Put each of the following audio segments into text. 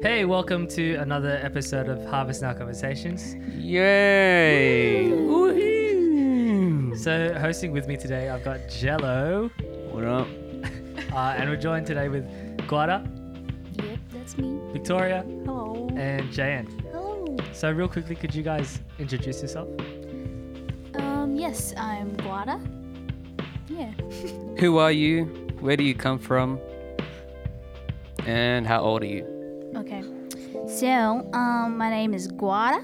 Hey, welcome to another episode of Harvest Now Conversations. Yay! Woohoo! So, hosting with me today, I've got Jello, What up? uh, and we're joined today with Guada, Yep, that's me. Victoria, Hello. and Jayan. Hello. So, real quickly, could you guys introduce yourself? Um, yes, I'm Guada. Yeah. Who are you? Where do you come from? And how old are you? Okay. So, um, my name is Guada,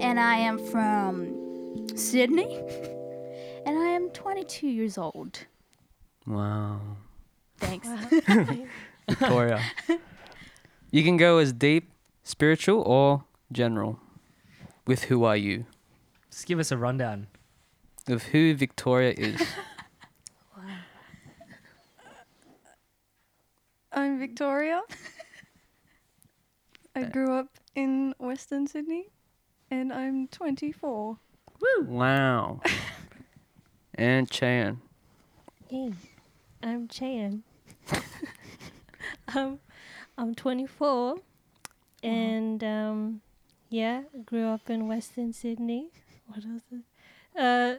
and I am from Sydney, and I am 22 years old. Wow. Thanks. Victoria. you can go as deep, spiritual, or general. With who are you? Just give us a rundown. Of who Victoria is. Wow. I'm Victoria. I grew up in Western Sydney and I'm 24. wow. And Chan. Hey, I'm Chan. um, I'm 24, and um, yeah, grew up in Western Sydney. What else? is- Uh,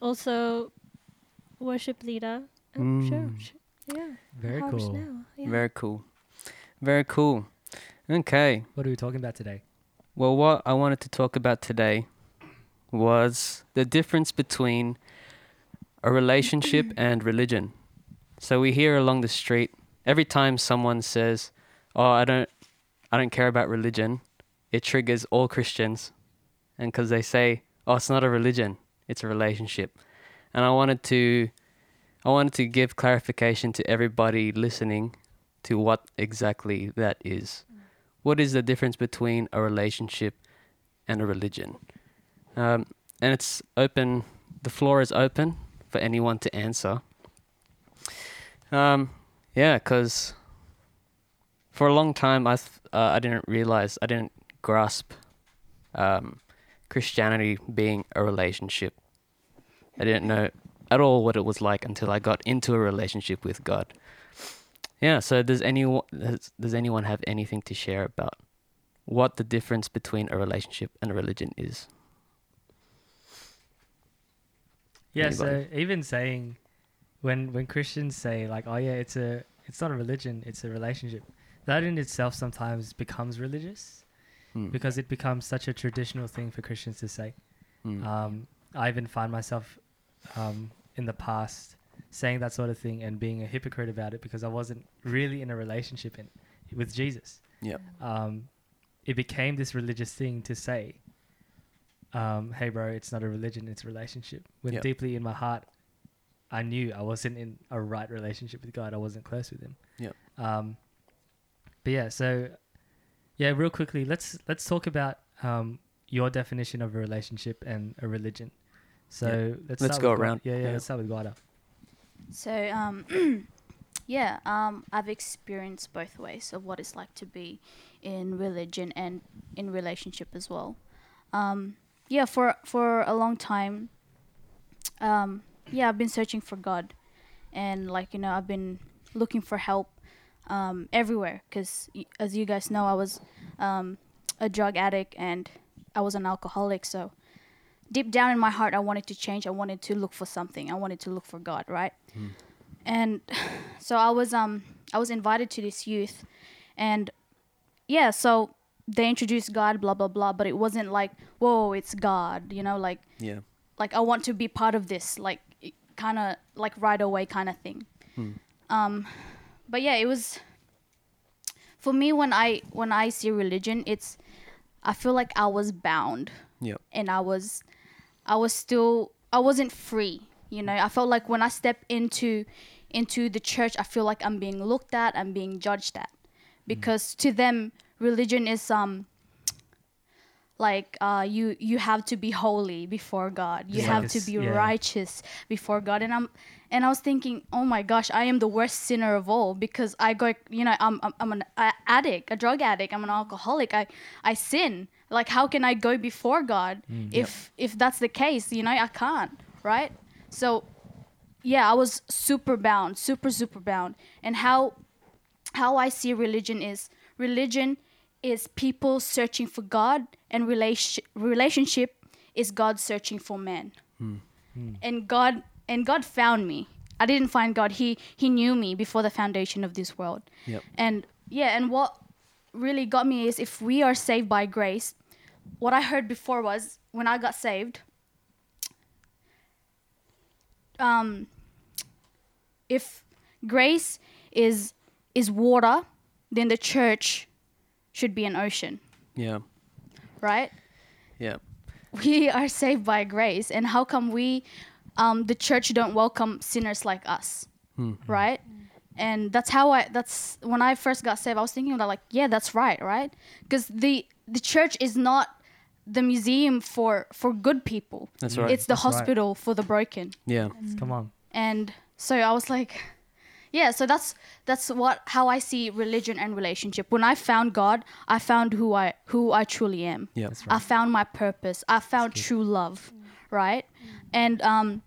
also, worship leader at Mm. church. Yeah, Very Harvest cool. Now. Yeah. Very cool. Very cool. Okay. What are we talking about today? Well, what I wanted to talk about today was the difference between a relationship and religion. So we hear along the street every time someone says, "Oh, I don't I don't care about religion." It triggers all Christians. And cuz they say, "Oh, it's not a religion, it's a relationship." And I wanted to I wanted to give clarification to everybody listening to what exactly that is what is the difference between a relationship and a religion? Um, and it's open, the floor is open for anyone to answer. Um, yeah, because for a long time I, th- uh, I didn't realize, I didn't grasp um, Christianity being a relationship. I didn't know at all what it was like until I got into a relationship with God. Yeah, so does anyone does, does anyone have anything to share about what the difference between a relationship and a religion is? Yeah, so even saying when when Christians say like, "Oh yeah, it's a it's not a religion, it's a relationship," that in itself sometimes becomes religious Hmm. because it becomes such a traditional thing for Christians to say. Hmm. Um, I even find myself um, in the past saying that sort of thing and being a hypocrite about it because I wasn't really in a relationship in, with Jesus. Yep. Um, it became this religious thing to say, um, "Hey, bro, it's not a religion; it's a relationship." When Yep. deeply in my heart, I knew I wasn't in a right relationship with God. I wasn't close with Him. Yep. Um, but yeah, so yeah, real quickly, let's let's talk about um, your definition of a relationship and a religion. So let's Let's go around. Yeah, yeah, Yeah. let's start with Guada. So, um, yeah, um, I've experienced both ways of what it's like to be in religion and in relationship as well. Um, yeah, for for a long time, um, yeah, I've been searching for God, and like you know, I've been looking for help um, everywhere because, as you guys know, I was um, a drug addict and I was an alcoholic, so deep down in my heart, I wanted to change. I wanted to look for something. I wanted to look for God, right? And so I was um I was invited to this youth, and yeah, so they introduced God, blah blah blah. But it wasn't like whoa, it's God, you know, like Yeah. like I want to be part of this, like kind of like right away kind of thing. Um, but yeah, it was for me when I when I see religion, it's I feel like I was bound Yep. and I was I was still I wasn't free. You know, I felt like when I step into into the church, I feel like I'm being looked at, I'm being judged at, because to them, religion is um like uh you you have to be holy before God, you like have to be yeah. righteous before God, and I'm and I was thinking, oh my gosh, I am the worst sinner of all because I go, you know, I'm I'm, I'm an addict, a drug addict, I'm an alcoholic, I I sin. Like, how can I go before God mm, if if that's the case? You know, I can't, right? So, yeah, I was super bound, super super bound, and how how I see religion is religion is people searching for God, and relation relationship is God searching for man. Hmm, hmm. And God and God found me. I didn't find God. He He knew me before the foundation of this world. Yep. And yeah, and what really got me is if we are saved by grace, what I heard before was when I got saved, um, if grace is is water, then the church should be an ocean, Yeah. right? Yeah. We are saved by grace, and how come we, um, the church, don't welcome sinners like us, right? And that's how I. That's when I first got saved. I was thinking that, like, yeah, that's right, right? Because the the church is not the museum for for good people. That's right. It's the That's right. hospital for the broken. yeah. Come on. and so i was like yeah so that's that's what how i see religion and relationship when i found god i found who i who i truly am Yeah. That's i found my purpose i found true love right and um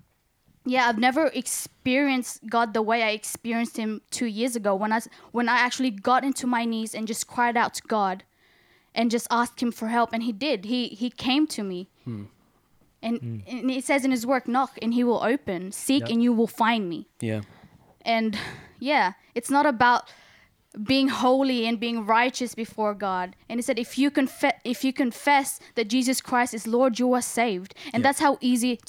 yeah i've never experienced god the way i experienced him two years ago when i when i actually got into my knees and just cried out to god and just asked him for help and he did. He he came to me. Hmm. And, hmm. and it says in his work knock and he will open. Seek Yep. and you will find me. Yeah. and yeah it's not about being holy and being righteous before god. And he said if you confess if you confess that jesus christ is lord you are saved. And Yeah. that's how easy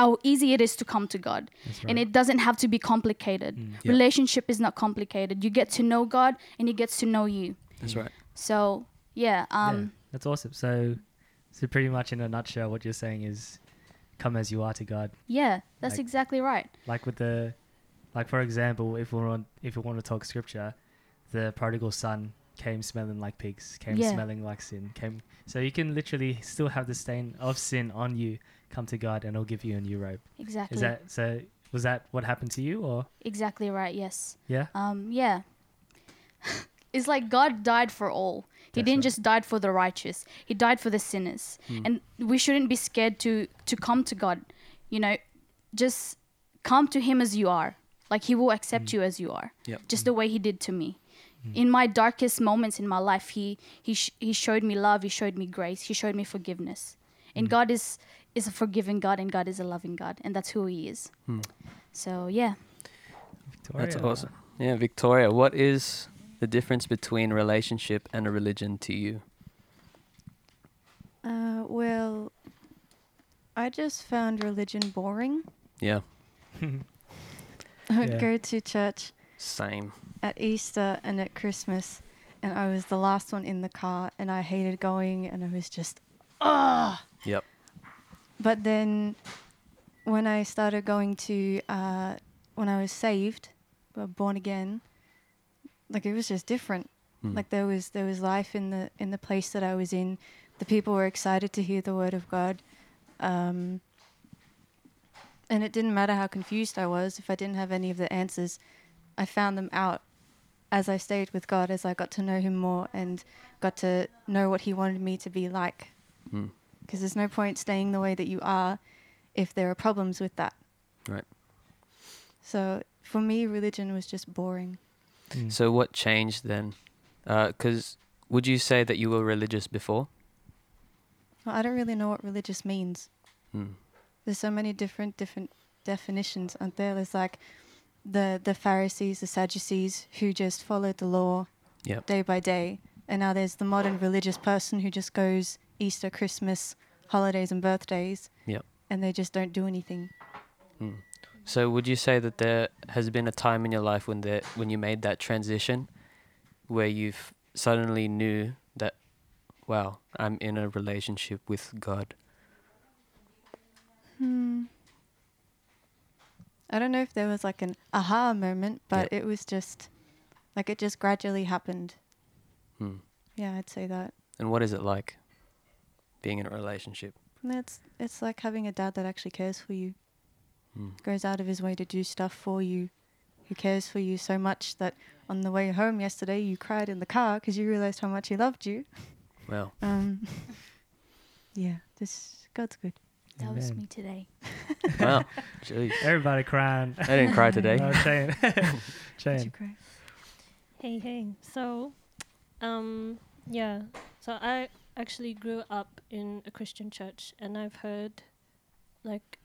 how easy it is to come to god That's and it doesn't have to be complicated Yeah. relationship is not complicated you get to know god and he gets to know you That's right. so yeah um yeah, that's awesome. So, so pretty much in a nutshell, what you're saying is, come as you are to God. yeah, that's Like- exactly right Like with the, like for example, if we want if we want to talk scripture, the prodigal son came smelling like pigs, came Yeah. smelling like sin, came. So you can literally still have the stain of sin on you. Come to God, and He'll give you a new robe. exactly Is that so? Was that what happened to you, or exactly right yes yeah? Um, yeah. it's like God died for all. He That's didn't right. just die for the righteous. He died for the sinners. Hmm. And we shouldn't be scared to to come to God. You know, just come to him as you are. Like he will accept hmm. you as you are. Yep. Just hmm. the way he did to me. Mm-hmm. In my darkest moments in my life, he he sh- he showed me love, he showed me grace, he showed me forgiveness. And mm-hmm. God is is a forgiving God and God is a loving God and that's who he is. Hmm. So, yeah. That's Victoria. awesome. Yeah, Victoria, what is the difference between relationship and a religion to you? Uh, well, I just found religion boring. Yeah. I would Yeah. go to church Same. At Easter and at Christmas, and I was the last one in the car, and I hated going, and I was just, ah. Yep. But then, when I started going to, uh, when I was saved, uh, born again, like it was just different. Hmm. Like there was there was life in the in the place that I was in. The people were excited to hear the word of God, um, and it didn't matter how confused I was. If I didn't have any of the answers, I found them out as I stayed with God, as I got to know Him more and got to know what He wanted me to be like. Hmm. Because there's no point staying the way that you are if there are problems with that. Right. So for me, religion was just boring. Mm. So what changed then? Because would you say that you were religious before? Well, I don't really know what religious means. Hmm. There's so many different different definitions, aren't there? There's like the the Pharisees, the Sadducees, who just followed the law Yep. day by day, and now there's the modern religious person who just goes Easter, Christmas, holidays, and birthdays, Yep. and they just don't do anything. Hmm. So would you say that there has been a time in your life when there when you made that transition, where you've suddenly knew that, wow, I'm in a relationship with God. Hmm. I don't know if there was like an aha moment, but it was just like it just gradually happened. Hmm. Yeah, I'd say that. And what is it like, being in a relationship? It's it's like having a dad that actually cares for you, Hmm. goes out of his way to do stuff for you, who cares for you so much that on the way home yesterday you cried in the car because you realized how much he loved you. Well, Um, yeah, this God's good. That was me today. wow, jeez. Everybody crying. I didn't cry today. No, Shane. Did you Shane. cry? Hey, hey. So, Um, yeah. So I actually grew up in a Christian church, and I've heard, like,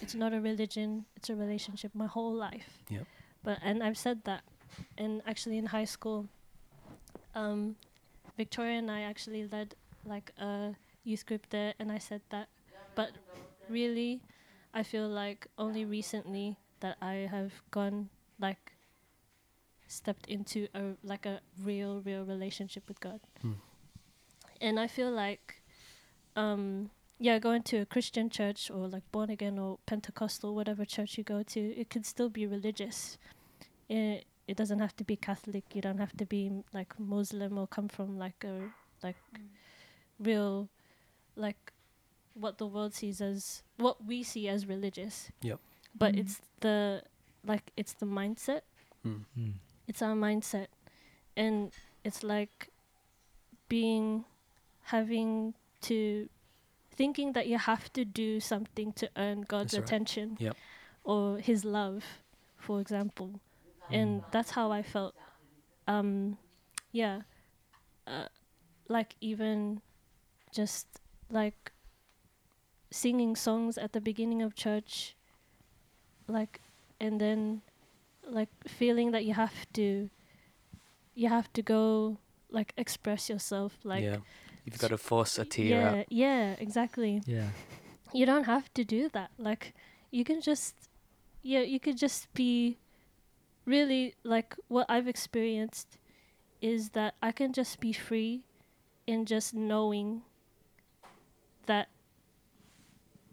it's not a religion; it's a relationship. My whole life. Yep. But and I've said that, and actually in high school, um, Victoria and I actually led like a youth group there, and I said that. But really, I feel like only recently that I have gone like stepped into a like a real real relationship with God. Hmm. And I feel like um yeah, going to a Christian church or like born again or Pentecostal, whatever church you go to, it can still be religious. It it doesn't have to be Catholic. You don't have to be m- like Muslim or come from like a like real like what the world sees as what we see as religious. Yep. But Mm. it's the like it's the mindset Mm. Mm. it's our mindset and it's like being having to thinking that you have to do something to earn god's That's right. attention Yep. or his love for example and that's how i felt um yeah uh, like even just like singing songs at the beginning of church like and then like feeling that you have to you have to go like express yourself like yeah. You've got to force a tear yeah out. yeah exactly Yeah. you don't have to do that like you can just yeah you could just be really like what i've experienced is that i can just be free in just knowing that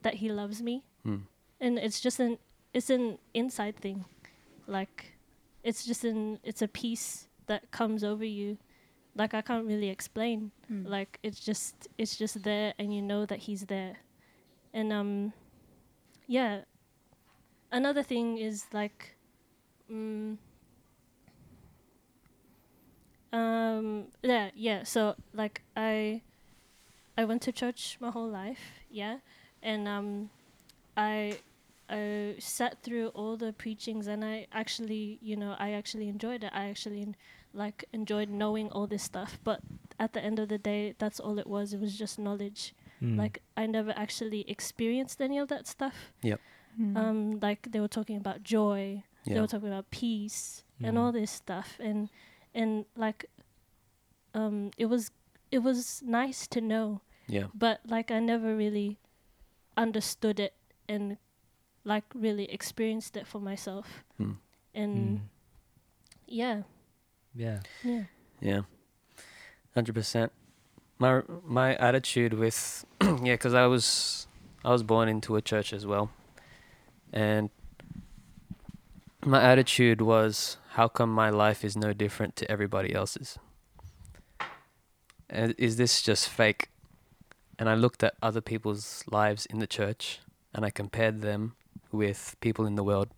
that he loves me. Mm. and it's just an it's an inside thing. Like it's just an it's a peace that comes over you. Like i can't really explain. Mm. like it's just it's just there and you know that he's there. And um yeah. Another thing is like mm, um yeah yeah. So like i i went to church my whole life yeah and um i i sat through all the preachings and i actually you know i actually enjoyed it. I actually like enjoyed knowing all this stuff. But at the end of the day that's all it was. It was just knowledge. Mm. like i never actually experienced any of that stuff. Mm. um like they were talking about joy. They were talking about peace and Mm. all this stuff. And and like um it was it was nice to know. Yeah. but like i never really understood it and like really experienced it for myself Mm. and Mm. yeah Yeah. yeah Yeah, hundred percent. My my attitude with yeah, because I was I was born into a church as well, and my attitude was, how come my life is no different to everybody else's? And is this just fake? And I looked at other people's lives in the church, and I compared them with people in the world,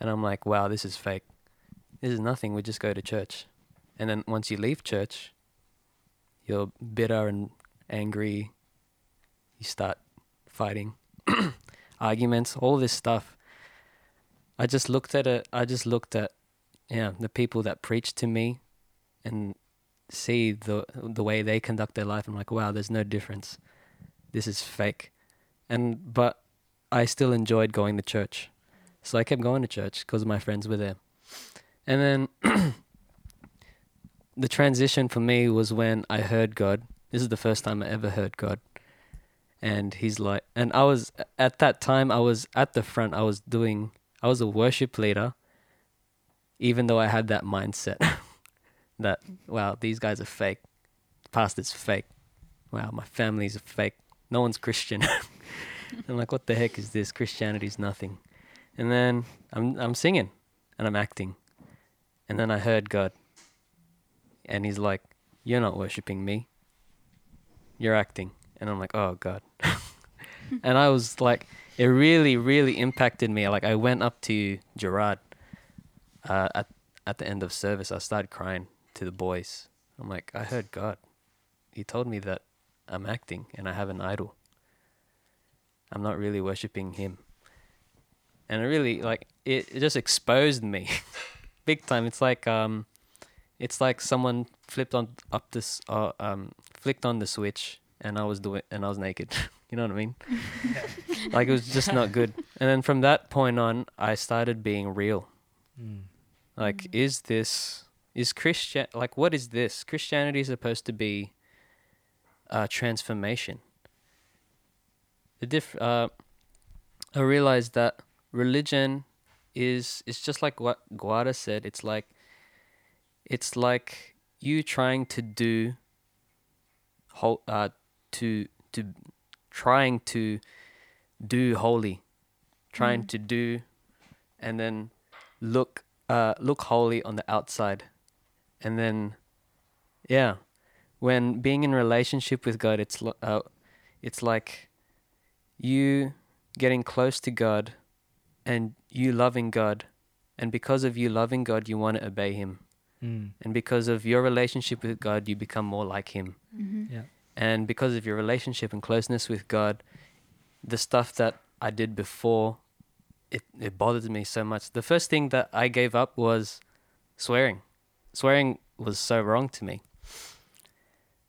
and I'm like, wow, this is fake. This is nothing. We just go to church. And then once you leave church, you're bitter and angry. You start fighting, arguments, all this stuff. I just looked at it. I just looked at, yeah, the people that preached to me, and see the the way they conduct their life. I'm like, wow, there's no difference. This is fake, and but I still enjoyed going to church, so I kept going to church because my friends were there, and then the transition for me was when I heard God. This is the first time I ever heard God. And he's like, and I was at that time, I was at the front. I was doing, I was a worship leader, even though I had that mindset that, wow, these guys are fake. Pastor's fake. Wow, my family's a fake. No one's Christian. I'm like, what the heck is this? Christianity's nothing. And then I'm, I'm singing and I'm acting. And then I heard God and he's like, "You're not worshiping me. You're acting." And I'm like, "Oh God." and I was like, it really, really impacted me. Like I went up to Gerard uh, at at the end of service. I started crying to the boys. I'm like, I heard God. He told me that I'm acting and I have an idol. I'm not really worshiping Him. And it really like it, it just exposed me, big time. It's like um it's like someone flipped on up this uh, um flicked on the switch and I was doing and I was naked. you know what I mean? like it was just not good. And then from that point on, I started being real. Mm. Like, Mm. is this is Christian? Like, what is this? Christianity is supposed to be uh, transformation. The diff. Uh, I realized that religion is is just like what Guada said. It's like it's like you trying to do whole uh to to trying to do holy trying Mm. to do and then look uh look holy on the outside and then yeah when being in relationship with god it's lo- uh, it's like you getting close to god and you loving god and because of you loving god you want to obey him Mm. and because of your relationship with god you become more like him Mhm. Yeah. and because of your relationship and closeness with God, the stuff that I did before, it, it bothered me so much. The first thing that I gave up was swearing. Swearing was so wrong to me.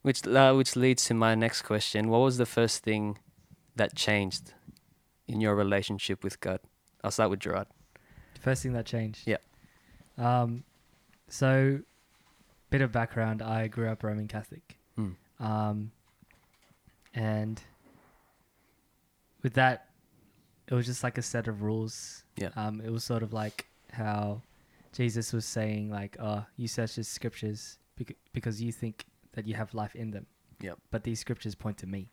Which uh, which leads to my next question. What was the first thing that changed in your relationship with God? I'll start with Gerard. The first thing that changed. Yeah. Um, so, bit of background. I grew up Roman Catholic. Hmm. Um, and with that, it was just like a set of rules. Yeah. Um, it was sort of like how Jesus was saying, like, "Oh, you search the scriptures because you think that you have life in them." Yep. But these scriptures point to me.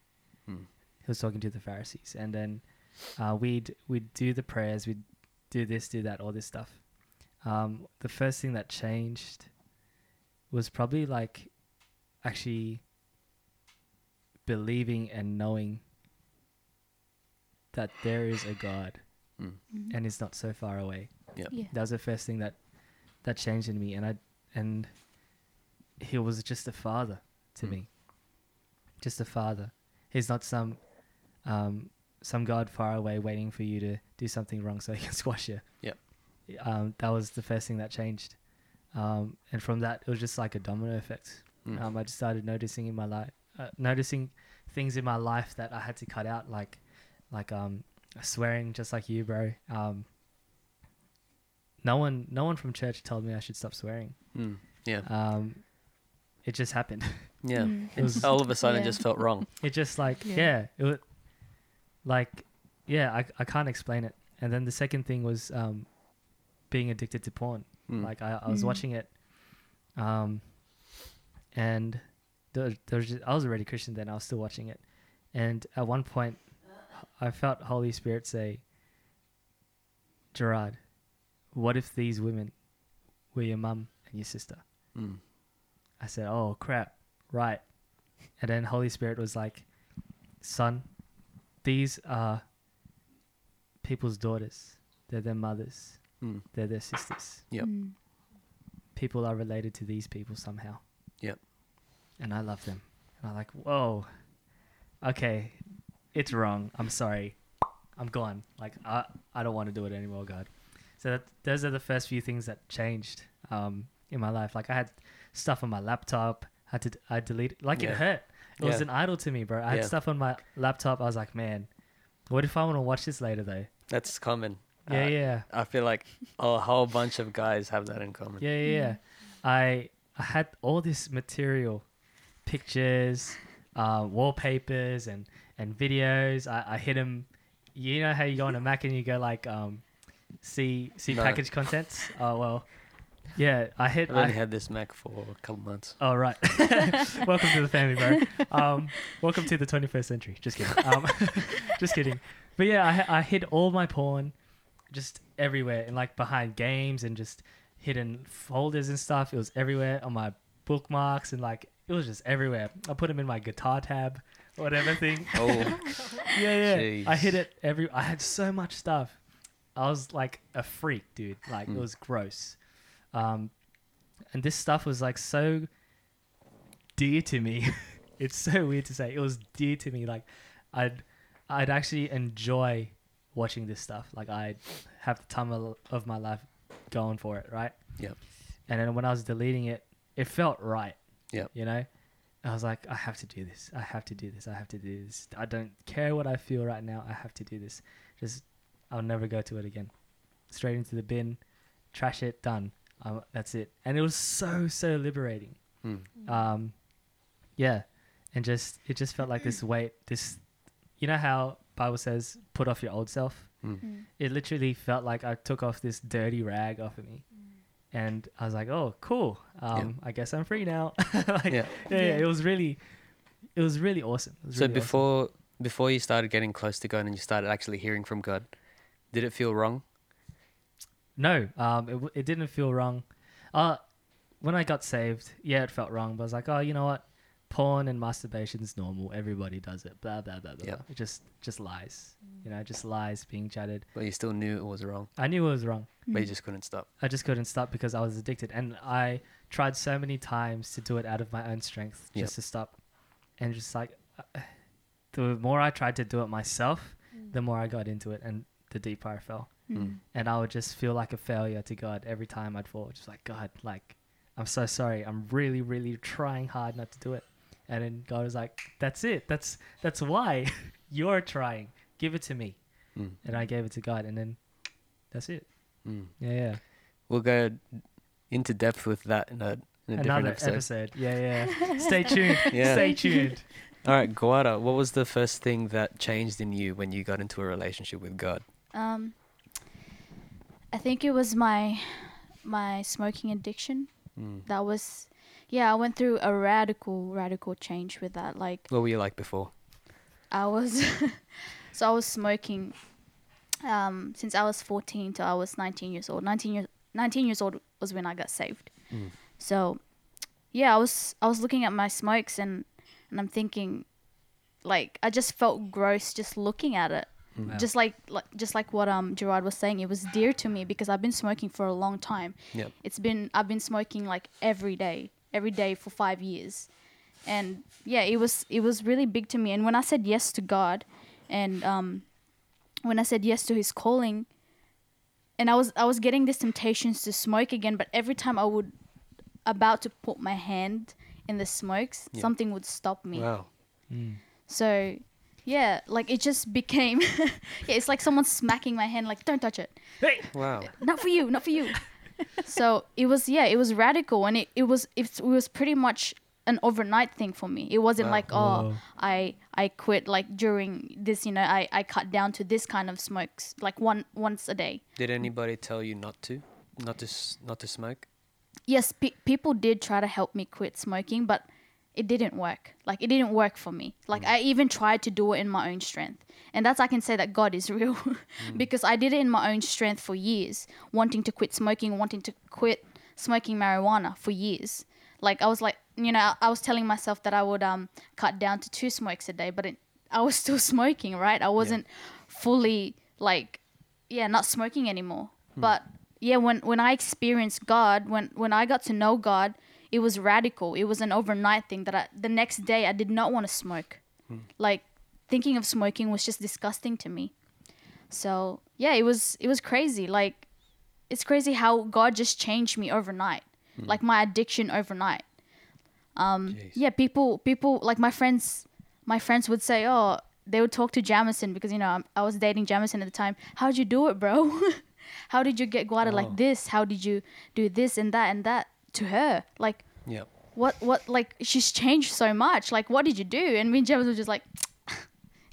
Hmm. He was talking to the Pharisees, and then uh, we'd we'd do the prayers, we'd do this, do that, all this stuff. Um, the first thing that changed was probably like actually believing and knowing that there is a God Mm. And it's not so far away. Yep. Yeah. That was the first thing that that changed in me, and I and he was just a father to Mm. me, just a father. He's not some um, some God far away waiting for you to do something wrong so he can squash you. Yep. Um, that was the first thing that changed, um, and from that it was just like a domino effect. Mm. Um, I just started noticing in my life, uh, noticing things in my life that I had to cut out, like, like um, swearing, just like you, bro. Um, no one, no one from church told me I should stop swearing. Mm. Yeah. Um, it just happened. Yeah. Mm. It was- All of a sudden, it just felt wrong. it just like Yeah. yeah, it was like yeah, I I can't explain it. And then the second thing was um, being addicted to porn. Mm. Like I, I was Mm. watching it, um, and there, there was just, I was already Christian then. I was still watching it, and at one point, I felt Holy Spirit say, "Gerard, what if these women were your mum and your sister?" Mm. I said, "Oh crap, right." And then Holy Spirit was like, "Son, these are people's daughters. They're their mothers. Mm. They're their sisters. Yep. Mm. People are related to these people somehow. Yep. And I love them. And I'm like, whoa, okay, it's wrong. I'm sorry. I'm gone. Like I, I don't want to do it anymore, God. So that, those are the first few things that changed um, in my life. Like I had stuff on my laptop. Had to I deleted. Like Yeah. it hurt. It was Yeah. an idol to me, bro. I had stuff on my laptop. I was like, man, what if I want to watch this later though? That's common. Yeah, Uh, yeah. I feel like a whole bunch of guys have that in common. Yeah, yeah, yeah. I I had all this material, pictures, uh, wallpapers, and and videos. I, I hit them. You know how you go on a Mac and you go like um, see see No. package contents. Oh well, yeah. I hit. I've I, only had this Mac for a couple months. Oh right. welcome to the family, bro. Um, welcome to the 21st century. Just kidding. Um, just kidding. But yeah, I I hid all my porn, just everywhere, and like behind games and just hidden folders and stuff. It was everywhere on my bookmarks and like it was just everywhere. I put them in my guitar tab, whatever thing. Oh, Yeah, yeah. I Jeez. hid it every. I had so much stuff. I was like a freak, dude. Like it Mm. was gross. Um, and this stuff was like so dear to me. it's so weird to say. It was dear to me. Like I'd I'd actually enjoy watching this stuff. Like I'd have the time of, of my life going for it, right? Yep. And then when I was deleting it, it felt right. Yep. You know, I was like, I have to do this. I have to do this. I have to do this. I don't care what I feel right now. I have to do this. Just, I'll never go to it again. Straight into the bin, trash it, done. Um, that's it. And it was so so liberating. Mm. Um, yeah, and just it just felt like this weight. This, you know how Bible says, put off your old self. Mm. Mm. It literally felt like I took off this dirty rag off of me. And I was like, "Oh, cool! Um, I guess I'm free now." like, Yeah. yeah, yeah, Yeah. it was really, it was really awesome. Was So really awesome. before before you started getting close to God and you started actually hearing from God, did it feel wrong? no, um, it, it didn't feel wrong. Uh, when I got saved, yeah, it felt wrong. But I was like, oh, you know what? Porn and masturbation is normal. Everybody does it. Blah blah blah blah. Yeah. It just just lies. You know, just lies being chatted. But you still knew it was wrong, I knew it was wrong. but you just couldn't stop. I just couldn't stop because I was addicted, and I tried so many times to do it out of my own strength, just Yep. to stop, and just like uh, the more I tried to do it myself, the more I got into it, and the deeper I fell, Mm. and I would just feel like a failure to God every time I'd fall. Just like God, like I'm so sorry. I'm really, really trying hard not to do it, and then God was like, "That's it. That's that's why you're trying. Give it to me." Mm. And I gave it to God, and then that's it. Mm. Yeah, yeah. We'll go into depth with that in a, in a different episode. episode. Yeah, yeah. Stay tuned. Yeah. Stay tuned. All right, Guada, what was the first thing that changed in you when you got into a relationship with God? Um, I think it was my my smoking addiction. Mm. That was, yeah, I went through a radical, radical change with that. Like What were you like before? I was, so I was smoking, um, since I was 14 till I was 19 years old. 19 years, 19 years old was when I got saved. Mm. So, yeah, I was I was looking at my smokes and and I'm thinking, like I just felt gross just looking at it. Wow. Just like, like just like what um Gerard was saying, it was dear to me because I've been smoking for a long time. Yep. It's been I've been smoking like every day, every day for five years, and yeah, it was it was really big to me. And when I said yes to God, and um, when I said yes to His calling, and I was I was getting these temptations to smoke again, but every time I would about to put my hand in the smokes, Yeah. something would stop me. Wow. Mm. So, yeah, like it just became, yeah, it's like someone smacking my hand, like don't touch it, Hey. Wow. not for you, not for you. so it was, yeah, it was radical, and it, it was it, was pretty much an overnight thing for me. It wasn't Wow. like oh, Whoa. I I quit like during this, you know, I I cut down to this kind of smokes like one once a day. Did anybody tell you not to, not to, s- not to smoke? yes, pe- people did try to help me quit smoking, but it didn't work. Like it didn't work for me. Like mm. I even tried to do it in my own strength, and that's I can say that God is real, mm. because I did it in my own strength for years, wanting to quit smoking, wanting to quit smoking marijuana for years. Like I was like, you know, I was telling myself that I would um cut down to two smokes a day, but it, I was still smoking, right? I wasn't fully like, yeah, not smoking anymore. Hmm. But yeah, when when I experienced God, when when I got to know God, it was radical. It was an overnight thing that I, the next day I did not want to smoke. Like thinking of smoking was just disgusting to me. So yeah, it was it was crazy. Like it's crazy how God just changed me overnight. Like my addiction overnight. Um, yeah, people people like my friends my friends would say, "Oh, they would talk to Jamison because you know I was dating Jamison at the time. How'd you do it, bro? How did you get Guada Oh. like this? How did you do this and that and that to her? Like Yep. what what like she's changed so much. Like what did you do? And me and Jamison was just like,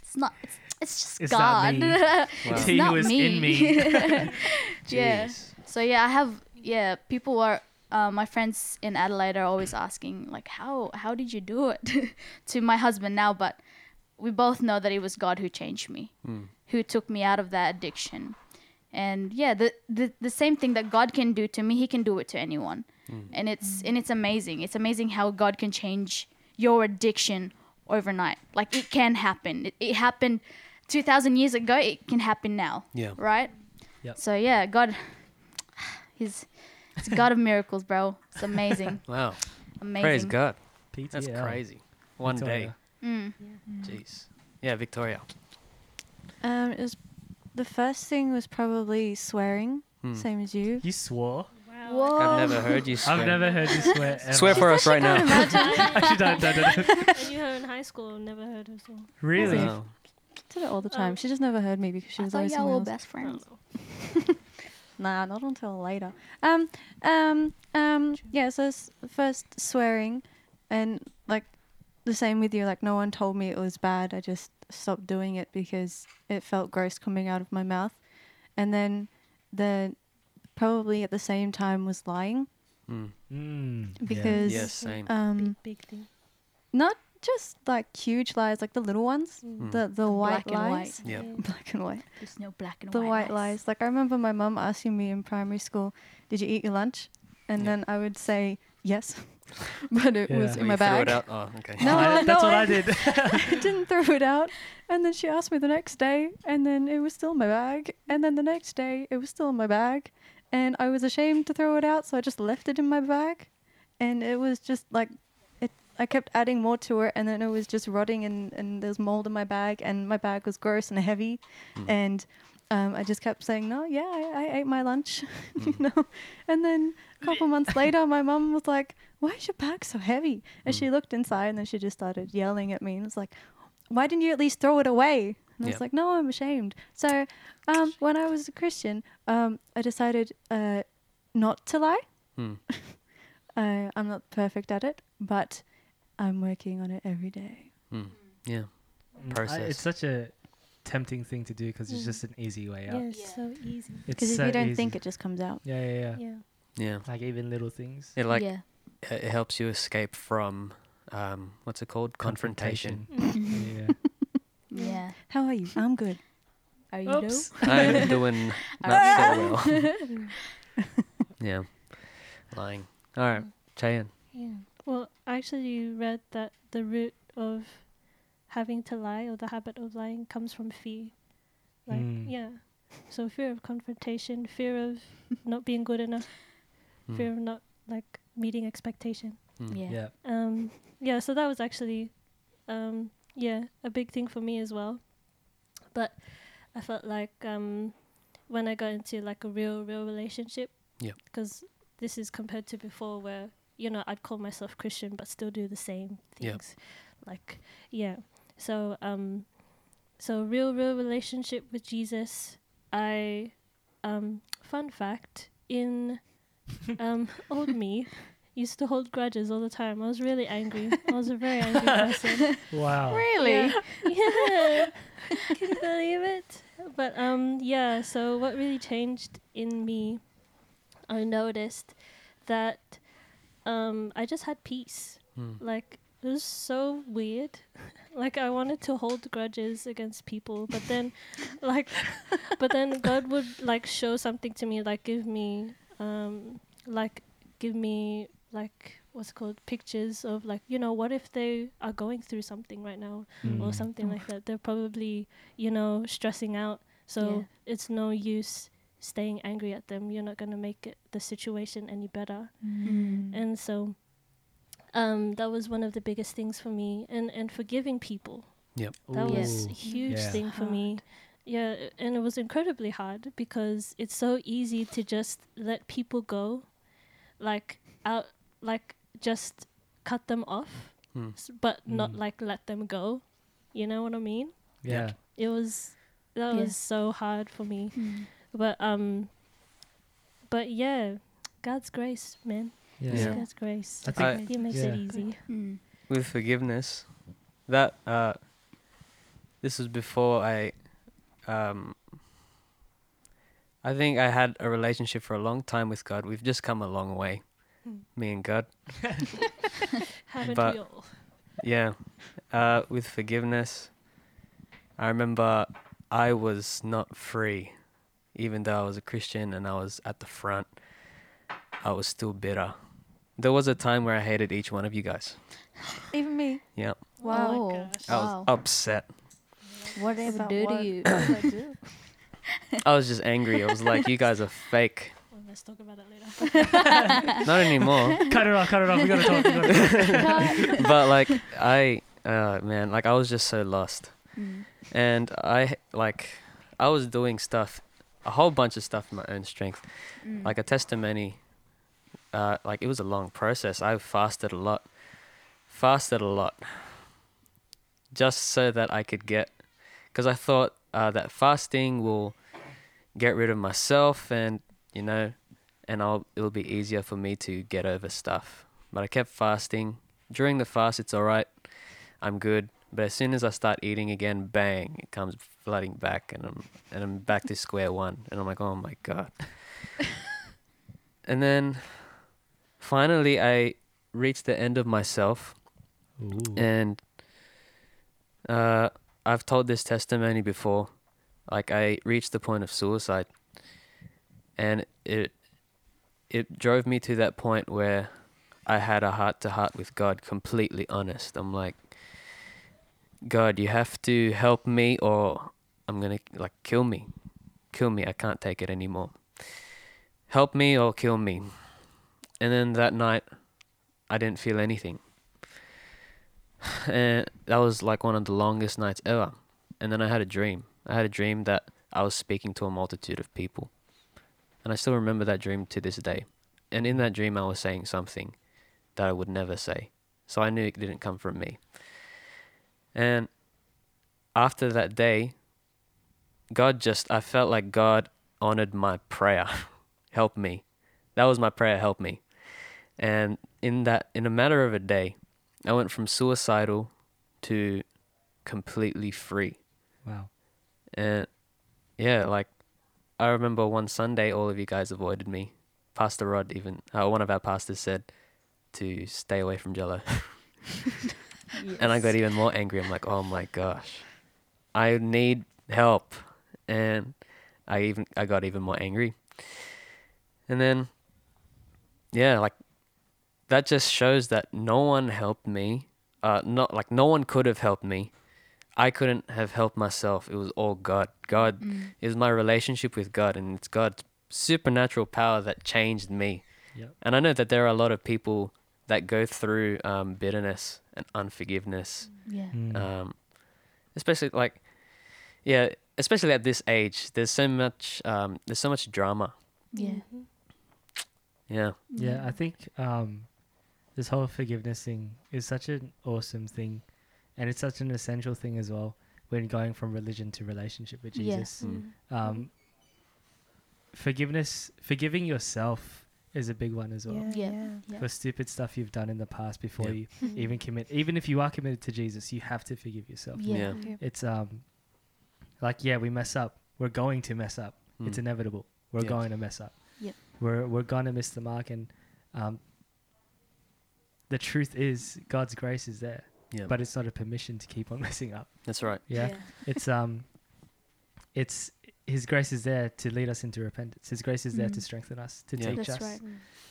it's not. It's, it's just It's not God. me. it's He not was me. in me. yeah. So yeah, I have yeah. People are uh, my friends in Adelaide are always asking like how how did you do it to my husband now, but we both know that it was God who changed me, Mm. who took me out of that addiction, and yeah, the the the same thing that God can do to me, He can do it to anyone, and it's and it's amazing. It's amazing how God can change your addiction overnight. Like it can happen. It, it happened two thousand years ago. It can happen now Yeah. right? Yep. So yeah, God, he's he's a God of miracles, bro. It's amazing, Wow. amazing. Praise God. PTL. That's crazy. One Victoria. Mm. day. Jeez. Yeah, Victoria. Um, it was the first thing was probably swearing, Hmm. same as you. You swore. Wow. how. Whoa. I've never heard you swear. I've never heard you swear. Ever. Swear for us right now. Actually, don't, don't, don't. and you her in high school, never heard her song. Really? Wow. did it all the Oh. time. She just never heard me because she I was thought always y'all somewhere were best friends. Nah, not until later. Um, um, um. Yeah. So s- first swearing, and like the same with you. Like no one told me it was bad. I just stopped doing it because it felt gross coming out of my mouth, and then the probably at the same time was lying Mm. Mm, yeah. because Yes, same. um Big, big thing. not just like huge lies, like the little ones, Mm. the the white Black and white. lies, Yep. black and white. There's no black and the white, white lies. Like I remember my mum asking me in primary school, "Did you eat your lunch?" And Yeah. then I would say yes, but it was Yeah. in Oh, my you threw bag. it out? Oh, okay. No, I- no, that's what I- I did. I didn't throw it out. And then she asked me the next day, and then it was still in my bag. And then the next day, it was still in my bag. And I was ashamed to throw it out, so I just left it in my bag. And it was just like, it. I kept adding more to it, and then it was just rotting, and, and there's mold in my bag, and my bag was gross and heavy. Mm. And um, I just kept saying, no, yeah, I, I ate my lunch, you Mm. know. And then a couple months later, my mum was like, why is your bag so heavy? And she Mm. looked inside, and then she just started yelling at me, and was like, why didn't you at least throw it away? And I was like, no, I'm ashamed. So um, when I was a Christian, um, I decided uh, not to lie. Mm. Uh, I'm not perfect at it, but I'm working on it every day. Mm. Yeah. Mm, I- Process. it's such a tempting thing to do because it's Mm. just an easy way Yeah, out. it's Yeah. so easy. It's Because if so you don't easy. think, it just comes out. Yeah, yeah, yeah, Yeah. Yeah. Like even little things. It like yeah. it it helps you escape from um what's it called? Confrontation. Mm. yeah. Yeah. How are you? I'm good. Are you Oops. I'm doing not so well. yeah. Lying. All right. Cheyenne. Yeah. Well, actually, you read that the root of having to lie or the habit of lying comes from fear. Like, Mm. yeah. So fear of confrontation, fear of not being good enough, Mm. fear of not like meeting expectation. Mm. Yeah. Yeah. Um, yeah. So that was actually, um, yeah, a big thing for me as well. But I felt like um, when I got into like a real, real relationship, yeah, because this is compared to before where you know I'd call myself Christian but still do the same Yep. things. Like yeah. So um so real real relationship with Jesus. I um fun fact in um old me used to hold grudges all the time. I was really angry. I was a very angry person. Wow. Really? Yeah. Can you believe it? But um yeah, so what really changed in me I noticed that um I just had peace. Mm. Like it was so weird. like I wanted to hold grudges against people, but then like but then God would like show something to me like give me um like give me like what's it called pictures of like you know what if they are going through something right now or Mm. something like that. They're probably you know stressing out. So Yeah. it's no use staying angry at them. You're not going to make it the situation any better. Mm. and so um that was one of the biggest things for me. And and forgiving people. That was a huge Yeah. thing for me. Yeah and it was incredibly hard because it's so easy to just let people go like out like just cut them off Mm. s- but not Mm. like let them go you know what i mean Yeah. it was that Yeah. was so hard for me Mm. but um but yeah god's grace man Yeah. Yeah. god's grace I think- he makes yeah. it easy Mm. With forgiveness, that uh, this was before I, um, I think I had a relationship for a long time with God. We've just come a long way. Me and God. haven't But- we all Yeah. Uh, with forgiveness, I remember I was not free. Even though I was a Christian and I was at the front, I was still bitter. There was a time where I hated each one of you guys. Even me. Yeah. Wow. oh Oh. my gosh I was Wow. upset. What did I ever do to you? What did I do? I was just angry. I was like, you guys are fake. Well, let's talk about that later Not anymore. cut it off. Cut it off. We gotta talk. We gotta talk. but like, I, uh, man, like I was just so lost. Mm. And I, like, I was doing stuff, a whole bunch of stuff in my own strength. Mm. like a testimony uh, like it was a long process. I fasted a lot, fasted a lot, just so that I could get, because I thought uh, that fasting will get rid of myself, and you know, and I'll it'll be easier for me to get over stuff. But I kept fasting. During the fast, it's all right. I'm good. But as soon as I start eating again, bang, it comes flooding back, and I'm and I'm back to square one, and I'm like, oh my god. and then finally, I reached the end of myself, Ooh. and uh, I've told this testimony before. Like I reached the point of suicide, and it it drove me to that point where I had a heart to heart with God, completely honest. I'm like, God, you have to help me, or I'm gonna like kill me, kill me. I can't take it anymore. Help me or kill me. And then that night, I didn't feel anything and that was like one of the longest nights ever. And then I had a dream. I had a dream that I was speaking to a multitude of people. And I still remember that dream to this day. And in that dream, I was saying something that I would never say. So I knew it didn't come from me. And after that day, God just, I felt like God honored my prayer. help me. That was my prayer, help me. And in that, in a matter of a day, I went from suicidal to completely free. Wow. And yeah, like I remember one Sunday, all of you guys avoided me. Pastor Rod, even uh, one of our pastors, said to stay away from Jello, and I got even more angry. I'm like, oh my gosh, I need help, and I even I got even more angry. And then, yeah, like that just shows that no one helped me. Uh, not like no one could have helped me. I couldn't have helped myself. It was all God. God Mm. is my relationship with God, and it's God's supernatural power that changed me. Yep. And I know that there are a lot of people that go through um, bitterness and unforgiveness, Yeah. Mm. um, especially like, yeah, especially at this age. There's so much, um, there's so much drama. Yeah. Yeah, Yeah, I think um, this whole forgiveness thing is such an awesome thing, and it's such an essential thing as well when going from religion to relationship with Yeah. Jesus. Mm. Um, forgiveness, forgiving yourself is a big one as well. Yeah. Yeah. yeah. Yeah. For stupid stuff you've done in the past before Yeah. you even commit, even if you are committed to Jesus, you have to forgive yourself. Yeah. Yeah. It's um, like yeah, we mess up. We're going to mess up. It's Mm. inevitable. We're Yeah. going to mess up. Yep. We're we're gonna miss the mark, and um, the truth is God's grace is there, yeah. but it's not a permission to keep on messing up. that's right. Yeah, it's um, it's His grace is there to lead us into repentance. His grace is there to Mm. strengthen us, to Yeah. teach That's us. right.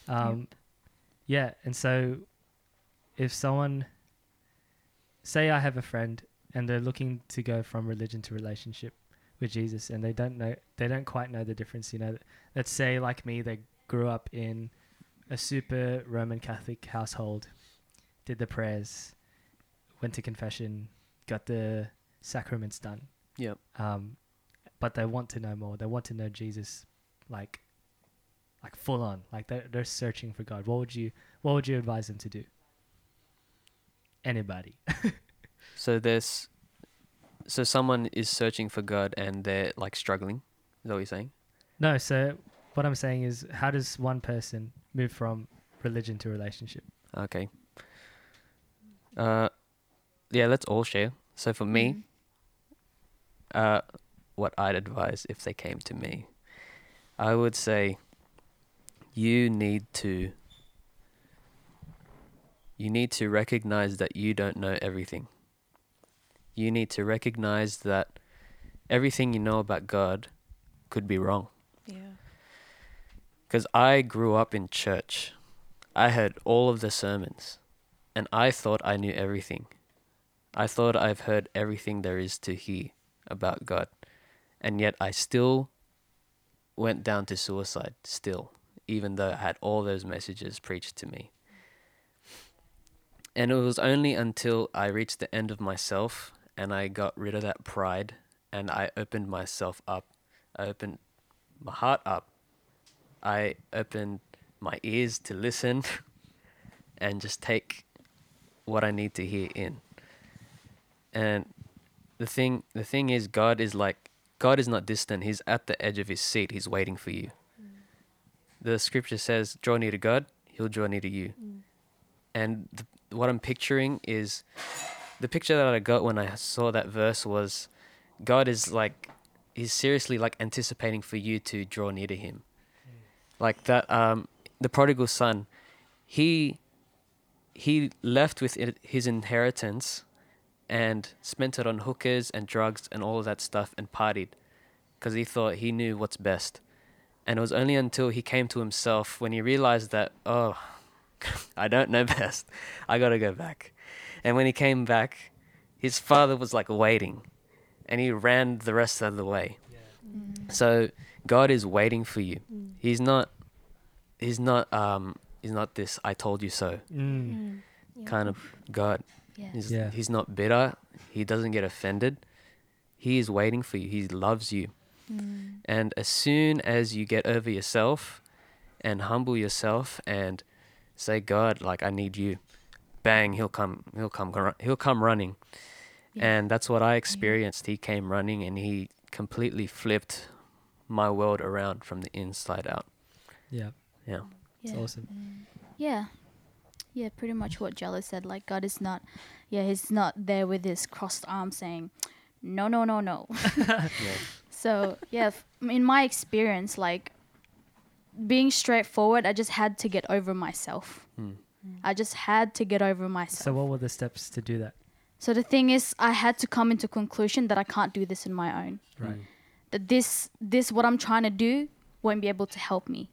Um, yeah, and so if someone, say I have a friend and they're looking to go from religion to relationship with Jesus, and they don't know, they don't quite know the difference. You know, let's say like me, they grew up in a super Roman Catholic household, did the prayers, went to confession, got the sacraments done. Yep. Um, but they want to know more. They want to know Jesus, like, like full on. Like they're they're searching for God. What would you What would you advise them to do? Anybody. So there's, so someone is searching for God and they're like struggling. Is that what you're saying? No. So what I'm saying is, how does one person move from religion to relationship? Okay. Uh, yeah, let's all share. So for me, Mhm. uh, what I'd advise if they came to me, I would say you need to you need to recognize that you don't know everything. You need to recognize that everything you know about God could be wrong. Yeah. Because I grew up in church. I heard all of the sermons, and I thought I knew everything. I thought I've heard everything there is to hear about God. And yet I still went down to suicide, still, even though I had all those messages preached to me. And it was only until I reached the end of myself and I got rid of that pride and I opened myself up. I opened my heart up I opened my ears to listen and just take what I need to hear in. And the thing the thing is God is like God is not distant. He's at the edge of his seat. He's waiting for you. Mm. The scripture says, "Draw near to God, he'll draw near to you." Mm. And the, what I'm picturing is the picture that I got when I saw that verse was God is like he's seriously like anticipating for you to draw near to him. Mm. Like that um the prodigal son, he he left with his inheritance and spent it on hookers and drugs and all of that stuff and partied because he thought he knew what's best. And it was only until he came to himself when he realized that, oh, I don't know best. I got to go back. And when he came back, his father was like waiting and he ran the rest of the way. So God is waiting for you. He's not he's not um he's not this I told you so Mm. kind of God. Yeah. He's, Yeah. he's not bitter. He doesn't get offended. He is waiting for you. He loves you. Mm. And as soon as you get over yourself and humble yourself and say, God, like I need you, bang, he'll come. He'll come. He'll come running. Yeah. And that's what I experienced. He came running and he completely flipped my world around from the inside out. Yeah. Yeah. It's mm. Yeah. awesome. Yeah. Yeah, pretty much what Jello said. Like God is not yeah, he's not there with his crossed arms saying, No, no, no, no. Yeah. so yeah, f- in my experience, like being straightforward, I just had to get over myself. Hmm. I just had to get over myself. So what were the steps to do that? So the thing is, I had to come into conclusion that I can't do this in my own. Right. That this this what I'm trying to do won't be able to help me.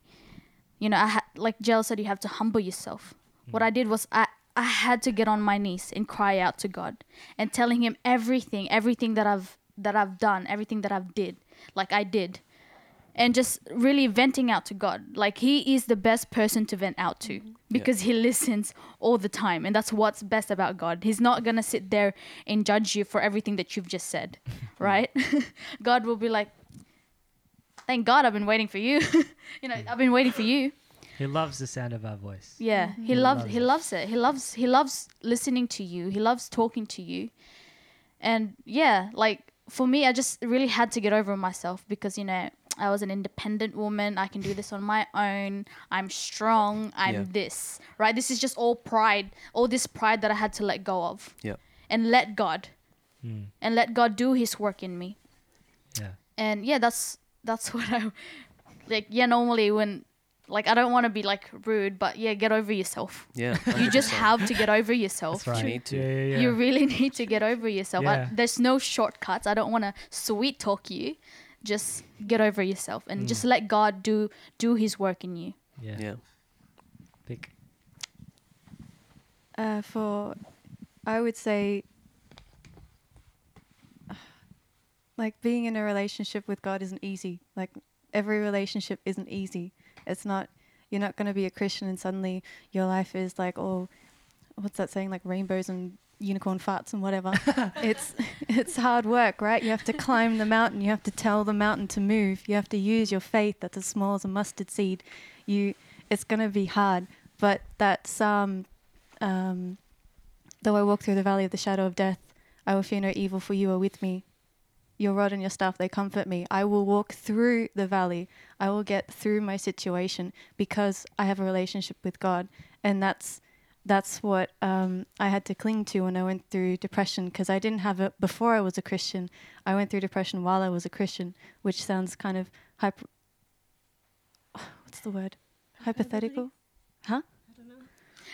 You know, I ha- like Jill said, you have to humble yourself. What I did was I I had to get on my knees and cry out to God and telling Him everything, everything that I've that I've done, everything that I've did, like I did, and just really venting out to God. Like He is the best person to vent out to mm-hmm. because He listens all the time, and that's what's best about God. He's not gonna sit there and judge you for everything that you've just said, right? God will be like, "Thank God, I've been waiting for you. you know, I've been waiting for you." He loves the sound of our voice. Yeah, he He loves loves he it. loves it. He loves he loves listening to you. He loves talking to you. And yeah, like for me I just really had to get over myself because you know, I was an independent woman. I can do this on my own. I'm strong. I'm Yeah. this. Right? This is just all pride. All this pride that I had to let go of. Yeah. And let God Mm. and let God do his work in me Yeah. and yeah that's that's what i like yeah normally when like i don't want to be like rude but yeah get over yourself Yeah. you just have to get over yourself That's right. need to. Yeah, yeah, yeah. you really need to get over yourself I, there's no shortcuts i don't want to sweet talk you just get over yourself and Mm. just let god do do his work in you yeah. Yeah. Think. Uh, for, I would say, like being in a relationship with God isn't easy. Like every relationship isn't easy. It's not. You're not going to be a Christian and suddenly your life is like all, what's that saying? Like rainbows and unicorn farts and whatever. it's it's hard work, right? You have to climb the mountain. You have to tell the mountain to move. You have to use your faith that's as small as a mustard seed. You, it's going to be hard. But that psalm um, though I walk through the valley of the shadow of death, I will fear no evil, for you are with me. Your rod and your staff, they comfort me. I will walk through the valley. I will get through my situation because I have a relationship with God. And that's that's what um, I had to cling to when I went through depression because I didn't have it before I was a Christian. I went through depression while I was a Christian, which sounds kind of hyper. What's the word? Hypothetical? Huh?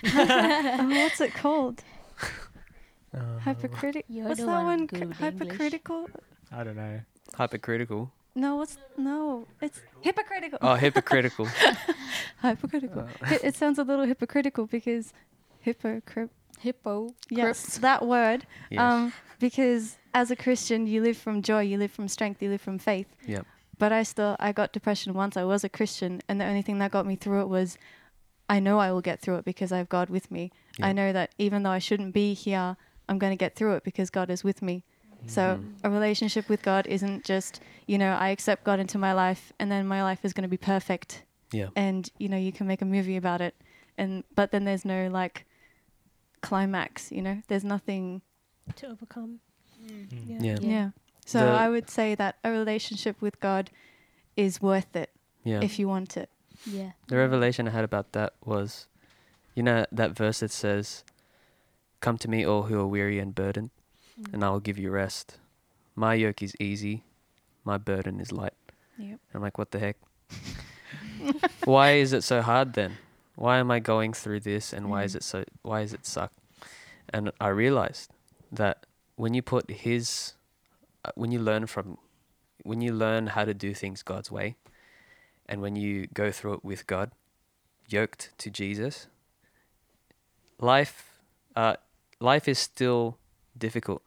I don't oh, what's it called? Hypocritic. You're What's the that one one? C- English. hypocritical? I don't know. Hypocritical. No, what's no? It's hypocritical. Oh, hypocritical. hypocritical. Hi- it sounds a little hypocritical because hypocrite. hippo Yes, that word. yes. Um, because as a Christian, you live from joy, you live from strength, you live from faith. Yep. But I still, I got depression once. I was a Christian, and the only thing that got me through it was, I know I will get through it because I have God with me. Yeah. I know that even though I shouldn't be here, I'm going to get through it because God is with me. So Mhm. a relationship with God isn't just, you know, I accept God into my life and then my life is going to be perfect. Yeah. and you know you can make a movie about it, and but then there's no like climax. You know, there's nothing. to overcome. Mm. Yeah. Yeah. Yeah. Yeah. So The- I would say that a relationship with God is worth it Yeah. if you want it. Yeah. The revelation I had about that was, you know, that verse that says, Come to me, all who are weary and burdened, Mm. And I will give you rest. My yoke is easy, my burden is light. Yep. I'm like, what the heck? why is it so hard then? Why am I going through this and why is Mm. it so why is it suck? And I realized that when you put his uh, when you learn from when you learn how to do things God's way and when you go through it with God, yoked to Jesus, life uh, life is still difficult,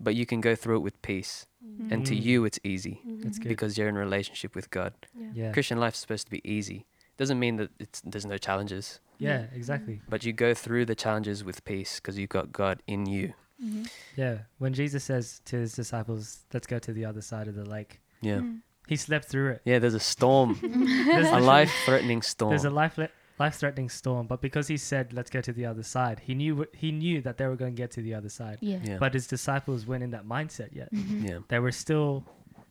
but you can go through it with peace. Mm. And to Mm. you it's easy That's Mhm. good. because you're in relationship with God. Yeah. Yeah. Christian life's supposed to be easy. Doesn't mean that it's there's no challenges, Yeah, exactly. but you go through the challenges with peace because you've got God in you. Mm-hmm. Yeah. When Jesus says to his disciples, let's go to the other side of the lake, Yeah. Mm. he slept through it. Yeah, there's a storm, There's a life-threatening storm. There's a life life-threatening storm, but because he said, "Let's go to the other side," he knew he knew that they were going to get to the other side. Yeah. yeah. But his disciples weren't in that mindset yet. Mm-hmm. yeah. They were still,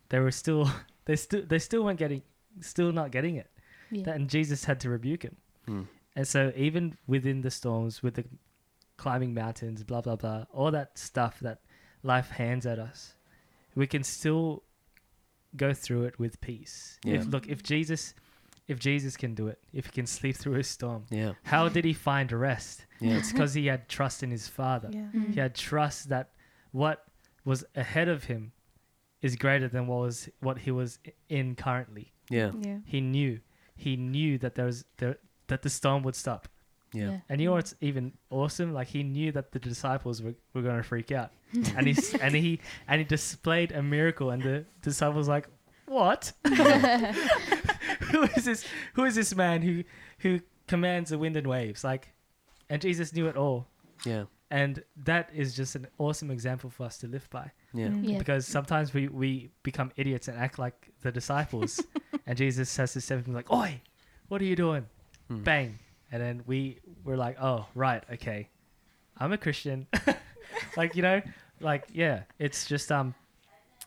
they were still, they still, they still weren't getting, still not getting it. Yeah. And Jesus had to rebuke him. Hmm. And so even within the storms, with the climbing mountains, blah blah blah, all that stuff that life hands at us, we can still go through it with peace. Yeah. If, look, if Jesus, if Jesus can do it, if he can sleep through a storm, Yeah. how did he find rest? Yeah. It's because he had trust in his Father. Yeah. Mm. He had trust that what was ahead of him is greater than what was what he was in currently. Yeah. Yeah. He knew. He knew that there was there, that the storm would stop. Yeah. And you know what's even awesome? Like he knew that the disciples were, were going to freak out, and he and he and he displayed a miracle, and the disciples like, what? who is this? Who is this man who who commands the wind and waves? Like, and Jesus knew it all, Yeah. and that is just an awesome example for us to live by. Yeah. Mm. Yeah. Because sometimes we we become idiots and act like the disciples, and Jesus has to step in like, "Oi, what are you doing?" Hmm. bang and then we were like oh right okay i'm a christian like you know like yeah it's just um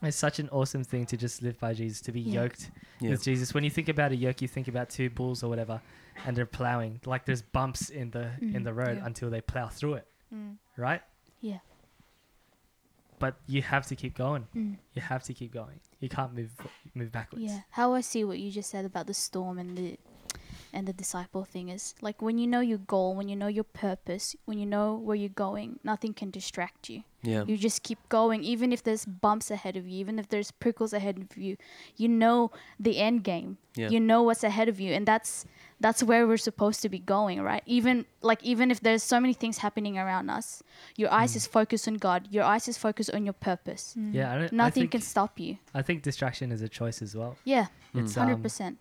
it's such an awesome thing to just live by jesus to be Yeah. yoked Yeah. with jesus when you think about a yoke you think about two bulls or whatever and they're plowing like there's bumps in the in Mm, the road yeah. until they plow through it Mm. right Yeah. but you have to keep going Mm. you have to keep going you can't move move backwards Yeah. How I see what you just said about the storm and the and the disciple thing is like when you know your goal, when you know your purpose, when you know where you're going, nothing can distract you. Yeah. You just keep going, even if there's bumps ahead of you, even if there's prickles ahead of you. You know the end game. Yeah. You know what's ahead of you, and that's that's where we're supposed to be going, right? Even like even if there's so many things happening around us, your eyes Mm. is focused on God. Your eyes is focused on your purpose. Mm. yeah I, don't- I Nothing think, can stop you. i think distraction is a choice as well Yeah, it's Mm. hundred um, percent.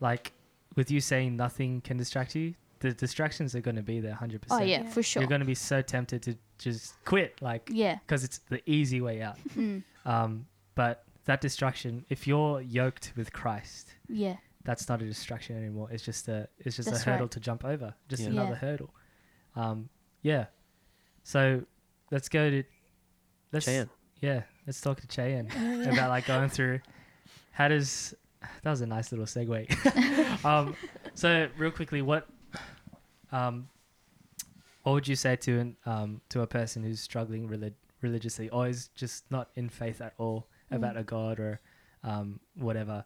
like with you saying nothing can distract you, the distractions are going to be there 100%. Oh yeah, Yeah. for sure. You're going to be so tempted to just quit, like, yeah. because it's the easy way out. Mm. Um, but that distraction, if you're yoked with Christ, Yeah. that's not a distraction anymore. It's just a, it's just That's a hurdle right. to jump over, just Yeah. another Yeah. hurdle. Um, yeah. So let's go to, let's, Cheyenne. yeah, let's talk to Cheyenne about like going through how does that was a nice little segue. um, so real quickly, what um, what would you say to an um, to a person who's struggling relig- religiously or is just not in faith at all about Mm. a god or um, whatever?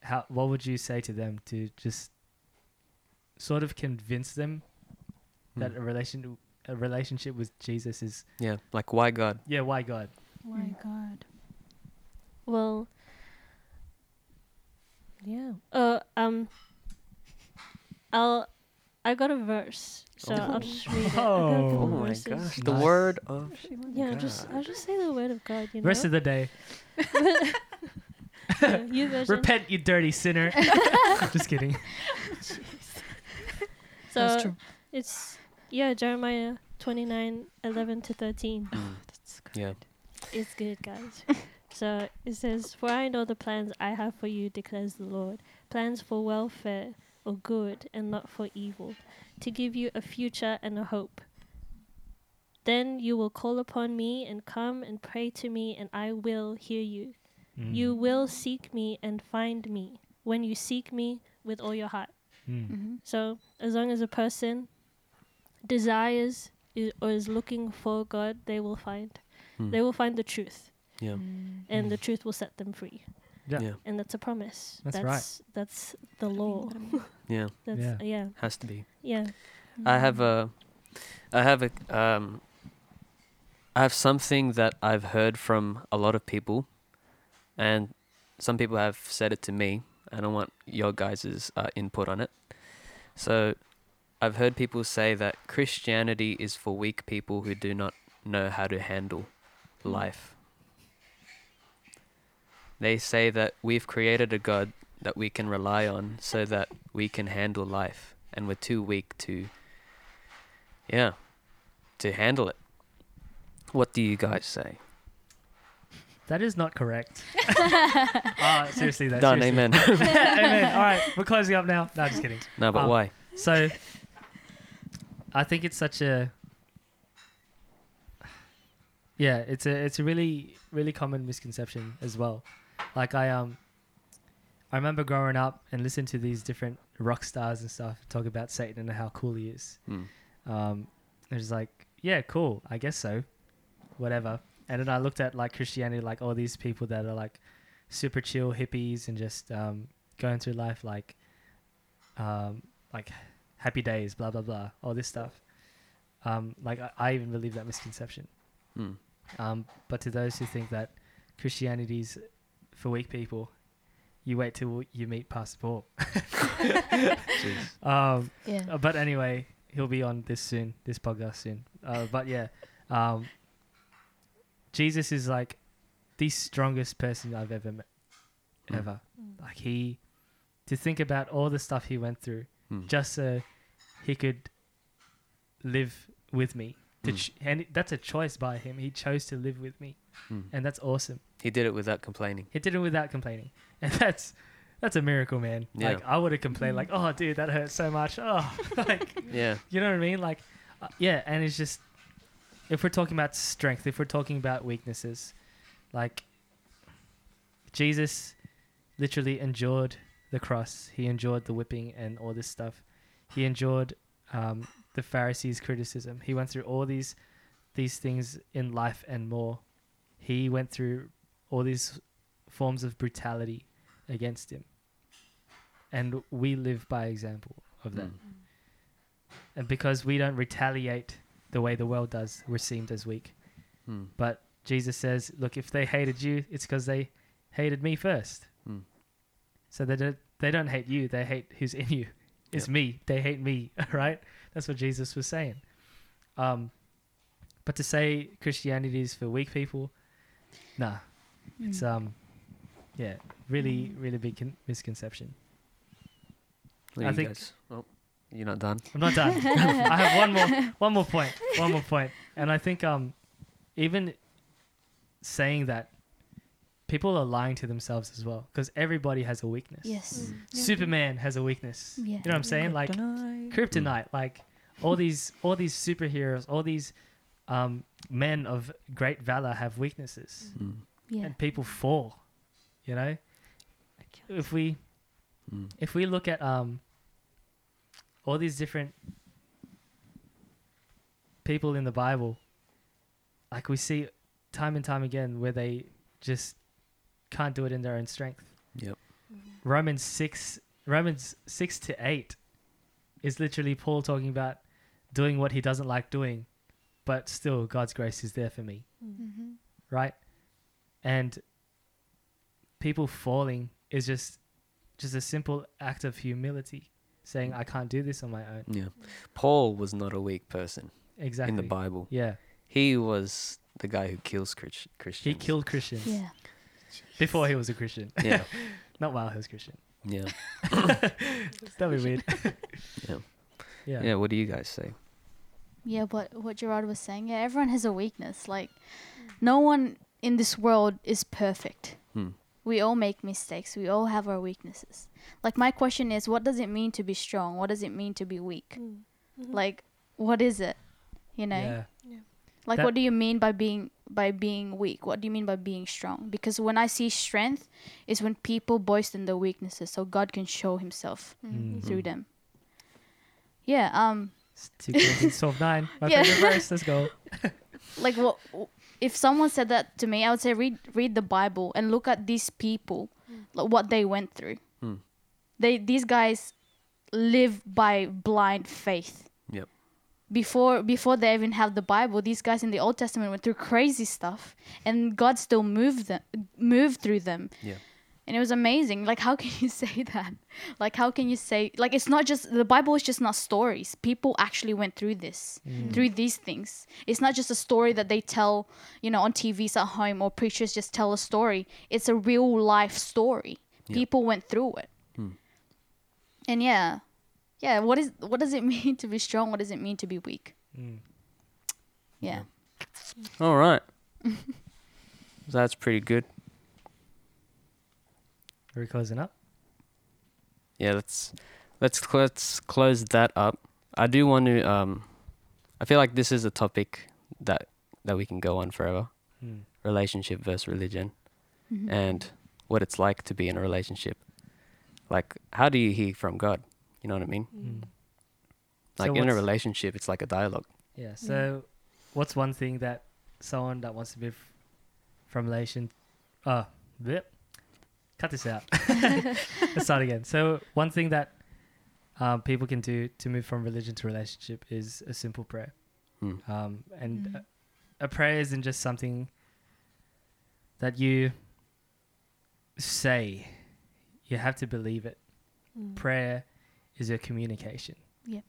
How what would you say to them to just sort of convince them that Mm. a relation a relationship with Jesus is Yeah. Like why God? yeah why God why Mm. God. Well. Yeah. Uh. Um. I'll. I got a verse, so I'll Oh. just read it. I got a Oh. Oh my verses. gosh. The Nice. word of Yeah, I'll just I'll just say the word of God. You know. rest of the day Yeah, you repent you dirty sinner just kidding So That's true. it's yeah Jeremiah twenty nine eleven to thirteen. Mm. Yeah. It's good, guys. So it says, For I know the plans I have for you, declares the Lord plans for welfare or good and not for evil, to give you a future and a hope. Then you will call upon me and come and pray to me, and I will hear you. Mm. You will seek me and find me when you seek me with all your heart. Mm. hmm So, as long as a person desires i- or is looking for God, they will find. Hmm. They will find the truth, Yeah. and Mm. the truth will set them free. Yeah. Yeah. And that's a promise. That's right. that's That's the law. Yeah. That's Yeah. yeah, yeah. Has to be. yeah. I have a, I have a, um, I have something that I've heard from a lot of people, and some people have said it to me. and I don't want your guys' uh, input on it. So, I've heard people say that Christianity is for weak people who do not know how to handle life. They say that we've created a God that we can rely on so that we can handle life, and we're too weak to yeah, to handle it. What do you guys say? That is not correct. Ah, seriously, though. Done. seriously. Amen. Amen. All right, we're closing up now. No, just kidding. no, but Um, why? So, I think it's such a yeah, it's a it's a really really common misconception as well. Like I um, I remember growing up and listening to these different rock stars and stuff talk about Satan and how cool he is. Hmm. Um, it was like, yeah, cool, I guess so, whatever. And then I looked at like Christianity, like all these people that are like super chill hippies and just um, going through life like, um, like happy days, blah blah blah, all this stuff. Um, like I, I even believe that misconception. Hmm. Um, but to those who think that Christianity's for weak people, you wait till you meet Pastor Paul. Um, Yeah. uh, but anyway, he'll be on this soon, this podcast soon. Uh, but yeah, um, Jesus is like the strongest person I've ever met, Mm. ever. Like he, to think about all the stuff he went through, Hmm. just so he could live with me. To Mm. ch- and that's a choice by him. He chose to live with me, Hmm. and that's awesome. He did it without complaining. He did it without complaining, and that's that's a miracle, man. Yeah. Like I would have complained, like, "Oh, dude, that hurts so much." Oh, like Yeah. you know what I mean? Like, uh, yeah, and it's just if we're talking about strength, if we're talking about weaknesses, like Jesus literally endured the cross. He endured the whipping and all this stuff. He endured um, the Pharisees' criticism. He went through all these these things in life and more. He went through all these forms of brutality against him. And we live by example of that. Hmm. And because we don't retaliate the way the world does, we're seen as weak. Hmm. But Jesus says, look, if they hated you, it's because they hated me first. Hmm. So they don't, they don't hate you, they hate who's in you. It's Yep. me. They hate me, right? That's what Jesus was saying. Um, but to say Christianity is for weak people, nah. It's Mm. um, yeah, really, really big con- misconception. What I you think- guys? Oh, you're not done. I'm not done. I have one more one more point. One more point. And I think um even saying that people are lying to themselves as well because everybody has a weakness. Yes. Superman has a weakness. Yeah. You know what I'm saying? Like kryptonite, like all these all these superheroes, all these um men of great valor have weaknesses Hmm. Yeah. and people fall. You know? If we Hmm. if we look at um all these different people in the Bible, like we see time and time again where they just can't do it in their own strength. Yep. Romans six Romans six to eight is literally Paul talking about doing what he doesn't like doing, but still God's grace is there for me Mm-hmm. right? And people falling is just just a simple act of humility, saying I can't do this on my own. Yeah. Paul was not a weak person Exactly. in the Bible. Yeah, He was the guy who kills Christians. he killed Christians Yeah. before he was a Christian, Yeah. not while he was Christian. Yeah. That'd be weird. Yeah. yeah. Yeah. What do you guys say? Yeah, what what Gerard was saying. Yeah, everyone has a weakness. Like, no one in this world is perfect. Hmm. We all make mistakes. We all have our weaknesses. Like my question is, what does it mean to be strong? What does it mean to be weak? Mm. Mhm. Like, what is it? You know. Yeah. Like, That- what do you mean by being by being weak? What do you mean by being strong? Because when I see strength, is when people boast in their weaknesses, so God can show Himself Mm. through them. Yeah. Um. It's 2 Corinthians 12 9. My Yeah. favorite verse. Let's go. Like, what? If someone said that to me, I would say read read the Bible and look at these people, like what they went through. Mm. They these guys live by blind faith. Yep. before before they even have the Bible, these guys in the Old Testament went through crazy stuff, and God still moved them, moved through them. Yeah. And it was amazing. Like, how can you say that? Like, how can you say like it's not just the Bible is just not stories. People actually went through this, Mm. through these things. It's not just a story that they tell, you know, on TVs at home or preachers just tell a story. It's a real life story. Yeah. People went through it. Hmm. And yeah, yeah. What is what does it mean to be strong? What does it mean to be weak? Mm. Yeah. All right. That's pretty good. Are we closing up? Yeah, let's let's cl- let's close that up. I do want to. Um, I feel like this is a topic that that we can go on forever. Mm. Relationship versus religion, Mhm. and what it's like to be in a relationship. Like, how do you hear from God? You know what I mean? Mm. Like So in a relationship, it's like a dialogue. Yeah. So, what's one thing that someone that wants to move from relation? Uh, blip. Cut this out. Let's start again. So, one thing that um, people can do to move from religion to relationship is a simple prayer. Hmm. Um, and Mhm. a, a prayer isn't just something that you say. You have to believe it. Mm. Prayer is your communication. Yep.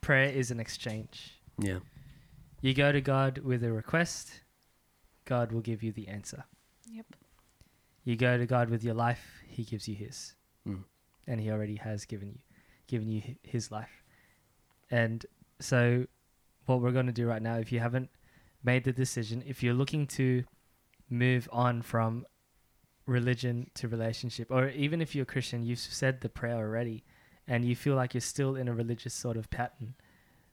Prayer is an exchange. Yeah. You go to God with a request, God will give you the answer. Yep. You go to God with your life, He gives you His, Mm. and He already has given you, given you His life. And so, what we're going to do right now, if you haven't made the decision, if you're looking to move on from religion to relationship, or even if you're a Christian, you've said the prayer already, and you feel like you're still in a religious sort of pattern,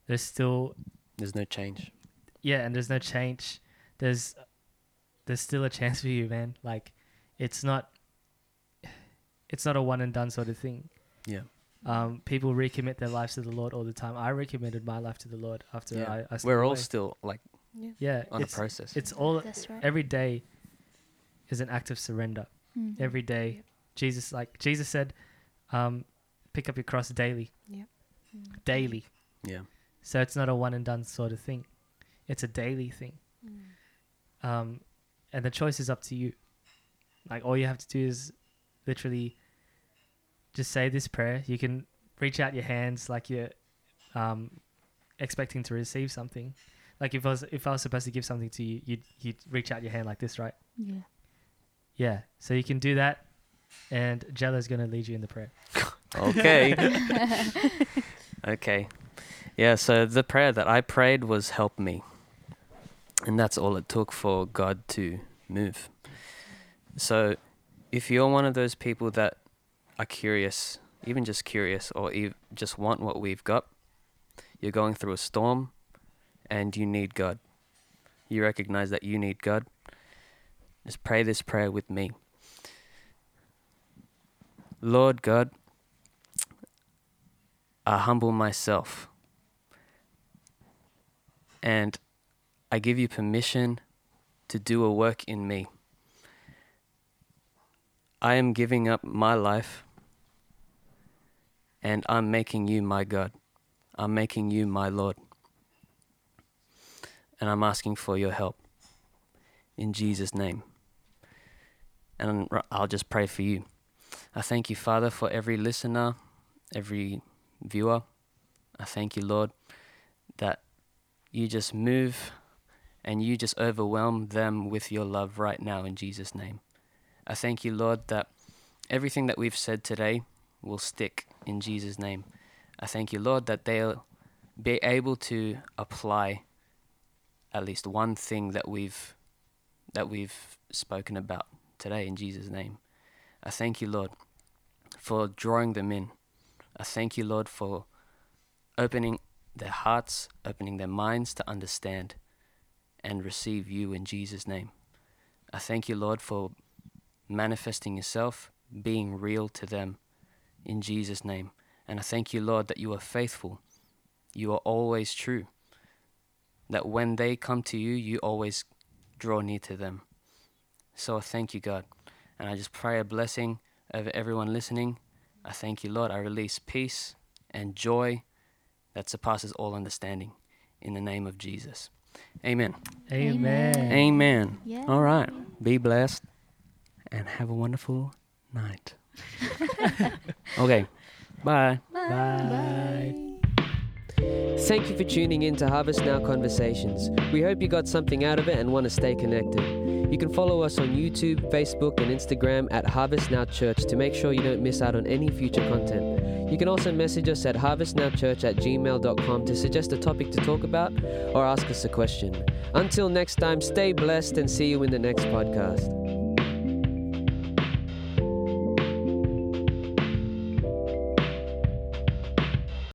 there's still There's no change. yeah, and there's no change. There's there's still a chance for you, man. Like it's not it's not a one and done sort of thing. Yeah. Um, people recommit their lives to the Lord all the time. I recommitted my life to the Lord after Yeah. I, I We're all away. still like Yeah. yeah. on it's, a process. it's all That's right. every day is an act of surrender. Mhm. Every day, Jesus like Jesus said, um, pick up your cross daily, Mm. daily. yeah. So it's not a one and done sort of thing. It's a daily thing. Mm. um, and the choice is up to you. Like all you have to do is literally just say this prayer. You can reach out your hands like you're um, expecting to receive something. Like if I was if I was supposed to give something to you, you'd you'd reach out your hand like this, right? Yeah. Yeah. So you can do that, and Jella's gonna lead you in the prayer. Okay. okay. Yeah, so the prayer that I prayed was help me. And that's all it took for God to move. So if you're one of those people that are curious, even just curious, or ev- just want what we've got, you're going through a storm and you need God. You recognize that you need God. Just pray this prayer with me. Lord God, I humble myself. And I give you permission to do a work in me. I am giving up my life and I'm making you my God. I'm making you my Lord. And I'm asking for your help in Jesus' name. And I'll just pray for you. I thank you, Father, for every listener, every viewer. I thank you, Lord, that you just move and you just overwhelm them with your love right now in Jesus' name. I thank you, Lord, that everything that we've said today will stick in Jesus' name. I thank you, Lord, that they'll be able to apply at least one thing that we've that we've spoken about today in Jesus' name. I thank you, Lord, for drawing them in. I thank you, Lord, for opening their hearts, opening their minds to understand and receive you in Jesus' name. I thank you, Lord, for manifesting yourself, being real to them in Jesus' name. And I thank you, Lord, that you are faithful. You are always true. That when they come to you, you always draw near to them. So I thank you, God. And I just pray a blessing over everyone listening. I thank you, Lord. I release peace and joy that surpasses all understanding in the name of Jesus. Amen. Amen. Amen. Yeah. All right. Be blessed and have a wonderful night. okay. Bye. Bye. Thank you for tuning in to Harvest Now Conversations. We hope you got something out of it and want to stay connected. You can follow us on YouTube, Facebook, and Instagram at Harvest Now Church to make sure you don't miss out on any future content. You can also message us at harvestnowchurch at gmail.com to suggest a topic to talk about or ask us a question. Until next time, stay blessed and see you in the next podcast.